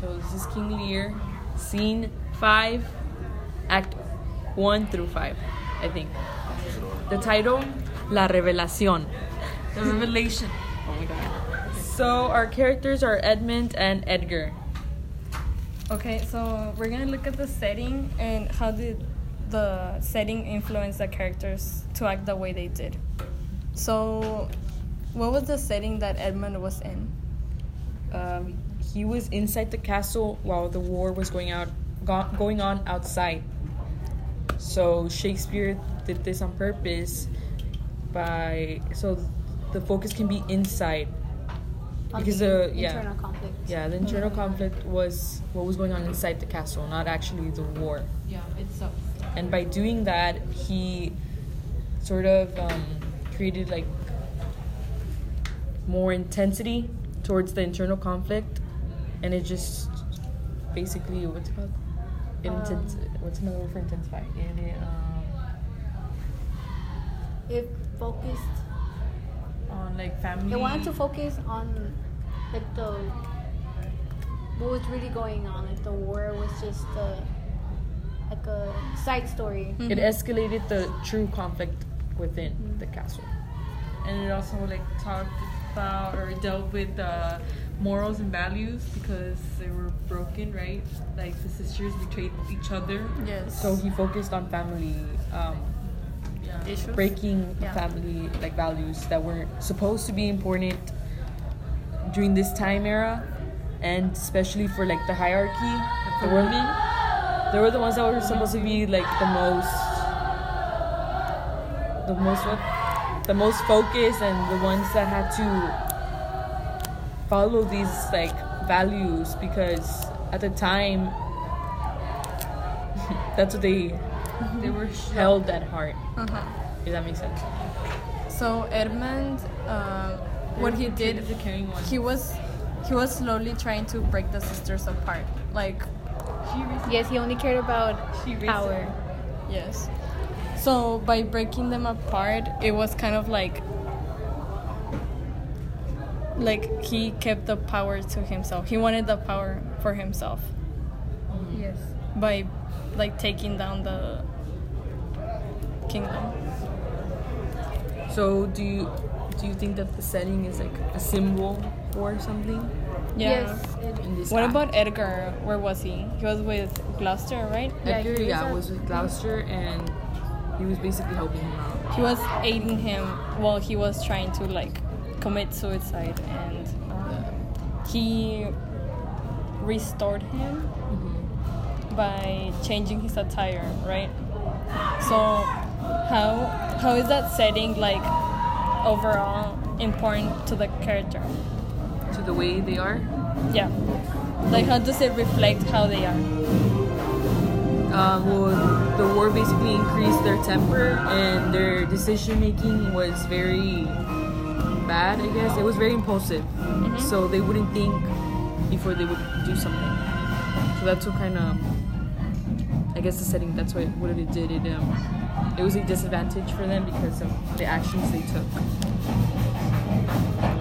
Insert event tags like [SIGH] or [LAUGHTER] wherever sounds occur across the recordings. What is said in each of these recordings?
So this is King Lear, scene five, act one through five, I think. The title, La Revelación. The revelation. Oh my god. So our characters are Edmund and Edgar. Okay, so we're gonna look at the setting and how did the setting influence the characters to act the way they did. So, what was the setting that Edmund was in? Um, he was inside the castle while the war was going out, go- going on outside. So Shakespeare did this on purpose, by so the focus can be inside on because the the yeah internal conflict. yeah the internal conflict was what was going on inside the castle, not actually the war. Yeah, itself. and by doing that he sort of um, created like more intensity towards the internal conflict and it just basically what's it called it um, intens- what's another word for intensify it, it um, It focused. On like family. It wanted to focus on like the what was really going on. Like the war was just a like a side story. it mm-hmm. escalated the true conflict within mm-hmm. the castle and it also like talked about or dealt with uh, morals and values because they were broken, right? Like the sisters betrayed each other. Yes. so he focused on family um, Yeah. issues. breaking Yeah. family like values that were supposed to be important during this time era and especially for like the hierarchy the women they were the ones that were supposed to be like the most the most what the most focused and the ones that had to follow these like values because at the time [LAUGHS] that's what they They were [LAUGHS] sh- held at heart Uh-huh. if that makes sense So Edmund, um, what he did, the caring one. he was he was slowly trying to break the sisters apart. Like She Yes, he only cared about She raised power. Yes. So by breaking them apart, it was kind of like like he kept the power to himself. He wanted the power for himself Yes. by like taking down the kingdom. So do you do you think that the setting is like a symbol for something? Yeah. Yes. it- In this What act? about Edgar? Where was he? He was with Gloucester, right? Yeah, Edgar? he was Yeah, was with Gloucester and he was basically helping him out. He was aiding him while he was trying to like commit suicide, and um, he restored him by changing his attire, right? So how how is that setting like overall important to the character? To the way they are. Yeah. Like how does it reflect how they are? Um, well, the war basically increased their temper and their decision making was very bad. I guess it was very impulsive. So they wouldn't think before they would do something. So that's what kind of. I guess the setting. That's what what it did. It um, it was a disadvantage for them because of the actions they took.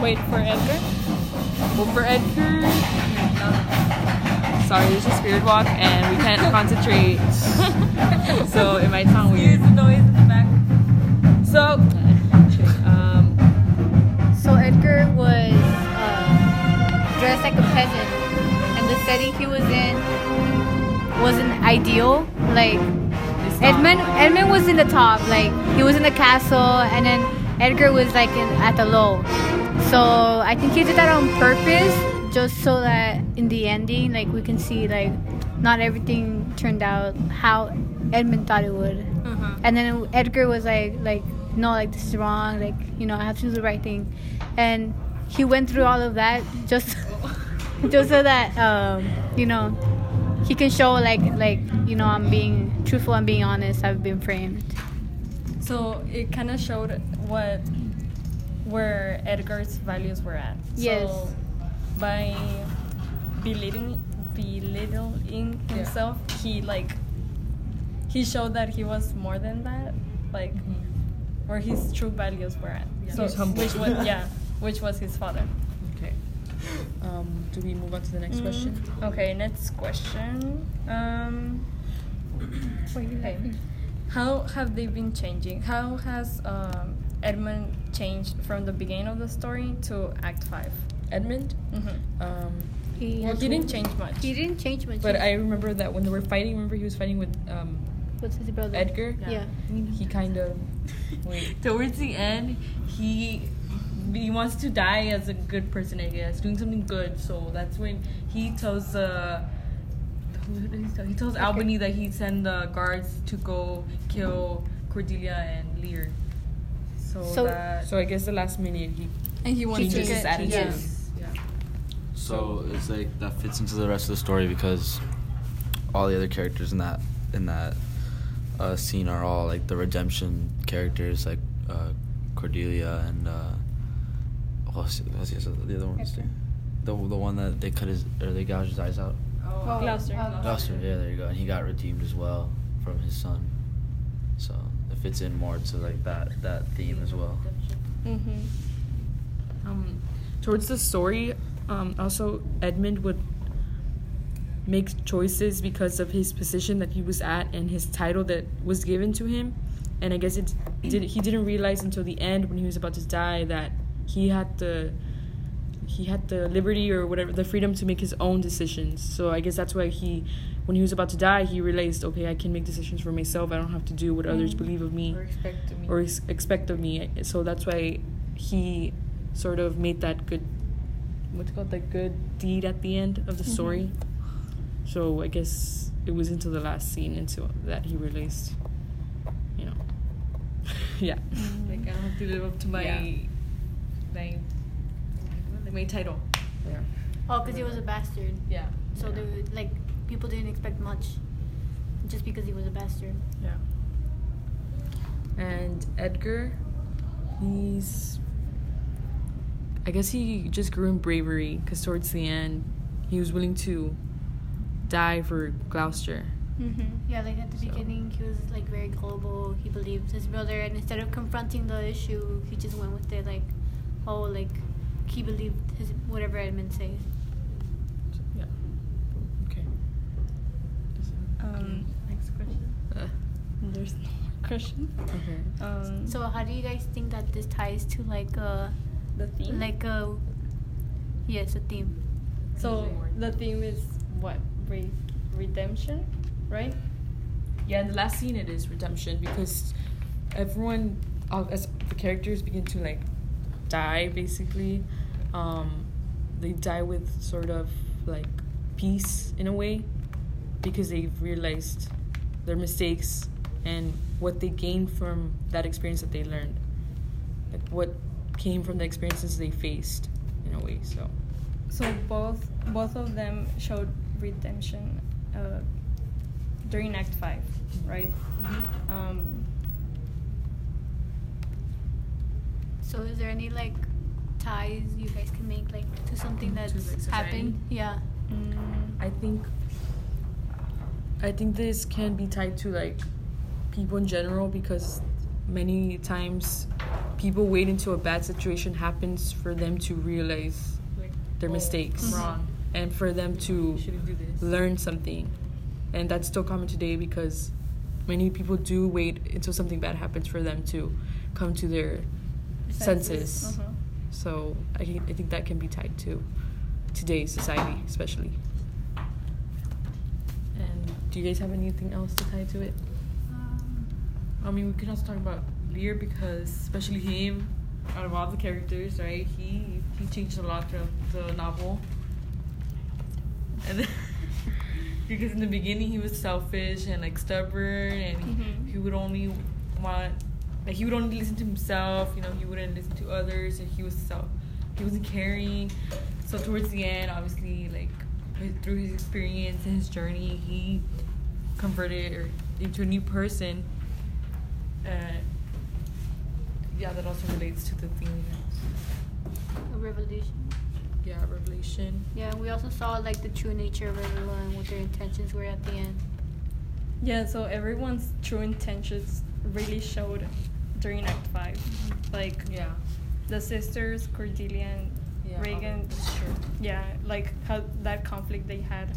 Wait for Edgar? Well, for Edgar, sorry, there's a spirit walk and we can't concentrate, [LAUGHS] so it might sound weird. the noise in the back. So, um, So Edgar was uh, dressed like a peasant, and the setting he was in wasn't ideal. Like Edmund, Edmund was in the top, like he was in the castle, and then Edgar was like in, at the low. So I think he did that on purpose, just so that in the ending, like we can see like not everything turned out how Edmund thought it would. Uh-huh. And then Edgar was like, like, no, like this is wrong. Like, you know, I have to do the right thing. And he went through all of that just, [LAUGHS] just so that, um, you know, he can show like, like, you know, I'm being truthful. I'm being honest. I've been framed. So it kind of showed what where Edgar's values were at. Yes. So by belittling belittling himself, he like he showed that he was more than that, like where his true values were at. So He's which was [LAUGHS] yeah, which was his father. okay. Um, do we move on to the next Mm, question? Okay, next question. Um, [COUGHS] okay. How have they been changing? How has um, Edmund changed from the beginning of the story to Act 5? Edmund. Mm-hmm. Um, He, Well, he didn't change much. he didn't change much. but I remember that when they were fighting, remember he was fighting with um, What's his brother? Edgar. Yeah. He kind of wait. [LAUGHS] Towards the end, he he wants to die as a good person, I guess, doing something good. So that's when he tells uh, who did he tell? He tells Albany that he'd send the guards to go kill Cordelia and Lear. So, So- that So I guess the last minute he And he wants to changes get his attitude. yeah. yeah. So it's like that fits into the rest of the story because all the other characters in that in that uh, scene are all like the redemption characters, like uh, Cordelia and uh, what's, what's the other- the other one's name? The the one that they cut his or they gouged his eyes out. Oh, Gloucester. Gloucester, yeah, there you go. And he got redeemed as well from his son. So it fits in more to like that that theme as well. Mm-hmm. um, towards the story, um, also Edmund would make choices because of his position that he was at and his title that was given to him. And I guess it did he didn't realize until the end when he was about to die that he had the he had the liberty or whatever the freedom to make his own decisions. So I guess that's why he when he was about to die he realized okay I can make decisions for myself. I don't have to do what others Mm. believe of me Or expect me. or ex- expect of me. So that's why he sort of made that good, what's it called, the good deed at the end of the Mhm. story. So I guess it was into the last scene until that he released, you know. [LAUGHS] yeah. like I don't have to live up to my Yeah. my like my title. yeah. Oh, because he was a bastard. Yeah. So they would, like people didn't expect much, just because he was a bastard. Yeah. And Edgar, he's. I guess he just grew in bravery because towards the end, he was willing to die for Gloucester. Mm-hmm. Yeah, like at the So- beginning, he was like very gullible. He believed his brother, and instead of confronting the issue, he just went with it. Like, oh, like he believed his whatever Edmund say. Yeah. Okay. Um, Next question. Uh, there's no more question. okay. Um, So, how do you guys think that this ties to like a the theme. like a yes a theme? so the theme is what? Re- redemption, right? Yeah, in the last scene it is redemption because everyone, uh, as the characters begin to like die, basically, um, they die with sort of like peace in a way because they've realized their mistakes and what they gained from that experience that they learned, like what came from the experiences they faced in a way. So So both both of them showed redemption uh, during Act Five, right? Um, So, is there any like ties you guys can make like to something To, that's like, society? happened? Yeah. mm, I think I think this can be tied to like people in general because many times people wait until a bad situation happens for them to realize Like their oh, mistakes I'm wrong. and for them to do this. learn something. And that's still common today because many people do wait until something bad happens for them to come to their senses. Uh-huh. So I, think- I think that can be tied to today's society, especially. And do you guys have anything else to tie to it? Um, I mean, we can also talk about Lear because, especially him, out of all the characters, right? He he changed a lot throughout the novel. And then, [LAUGHS] because in the beginning he was selfish and like stubborn, and Mhm. he would only want, like he would only listen to himself. You know, he wouldn't listen to others, and he was self, he wasn't caring. So towards the end, obviously, like through his experience and his journey, he converted or into a new person. Uh, yeah, that also relates to the theme. a revelation. Yeah, Revelation. Yeah, we also saw like the true nature of everyone, what their intentions were at the end. Yeah, so everyone's true intentions really showed during Act Five. Like Yeah. the sisters, Cordelia and Yeah, Regan. that's. Yeah, like how that conflict they had.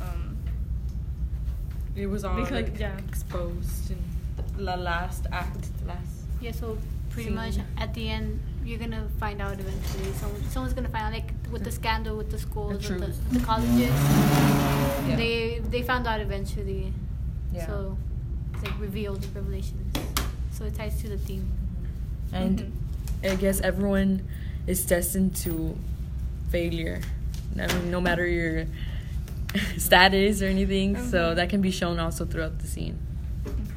Um, It was all Because- like yeah. exposed in the last act, the last. Yeah, so pretty Scene. much at the end, you're gonna find out eventually. Someone, someone's gonna find out, like with the scandal with the schools, with the, with the colleges. Yeah. They they found out eventually. Yeah. So it's like revealed revelations. So it ties to the theme. and Mhm. I guess everyone is destined to failure. I mean, no matter your [LAUGHS] status or anything, so Mhm. that can be shown also throughout the scene.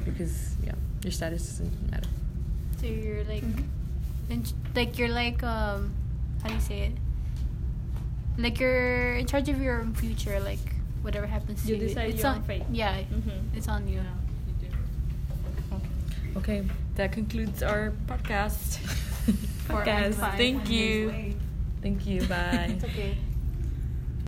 Because yeah, your status doesn't matter. So you're like, Mhm. in, like you're like um, how do you say it? Like you're in charge of your own future. Like whatever happens to You you, decide it's your on own fate. Yeah, Mhm. it's on you. Okay, that concludes our podcast. [LAUGHS] Podcast. Thank you. Thank you. Bye. [LAUGHS] It's okay.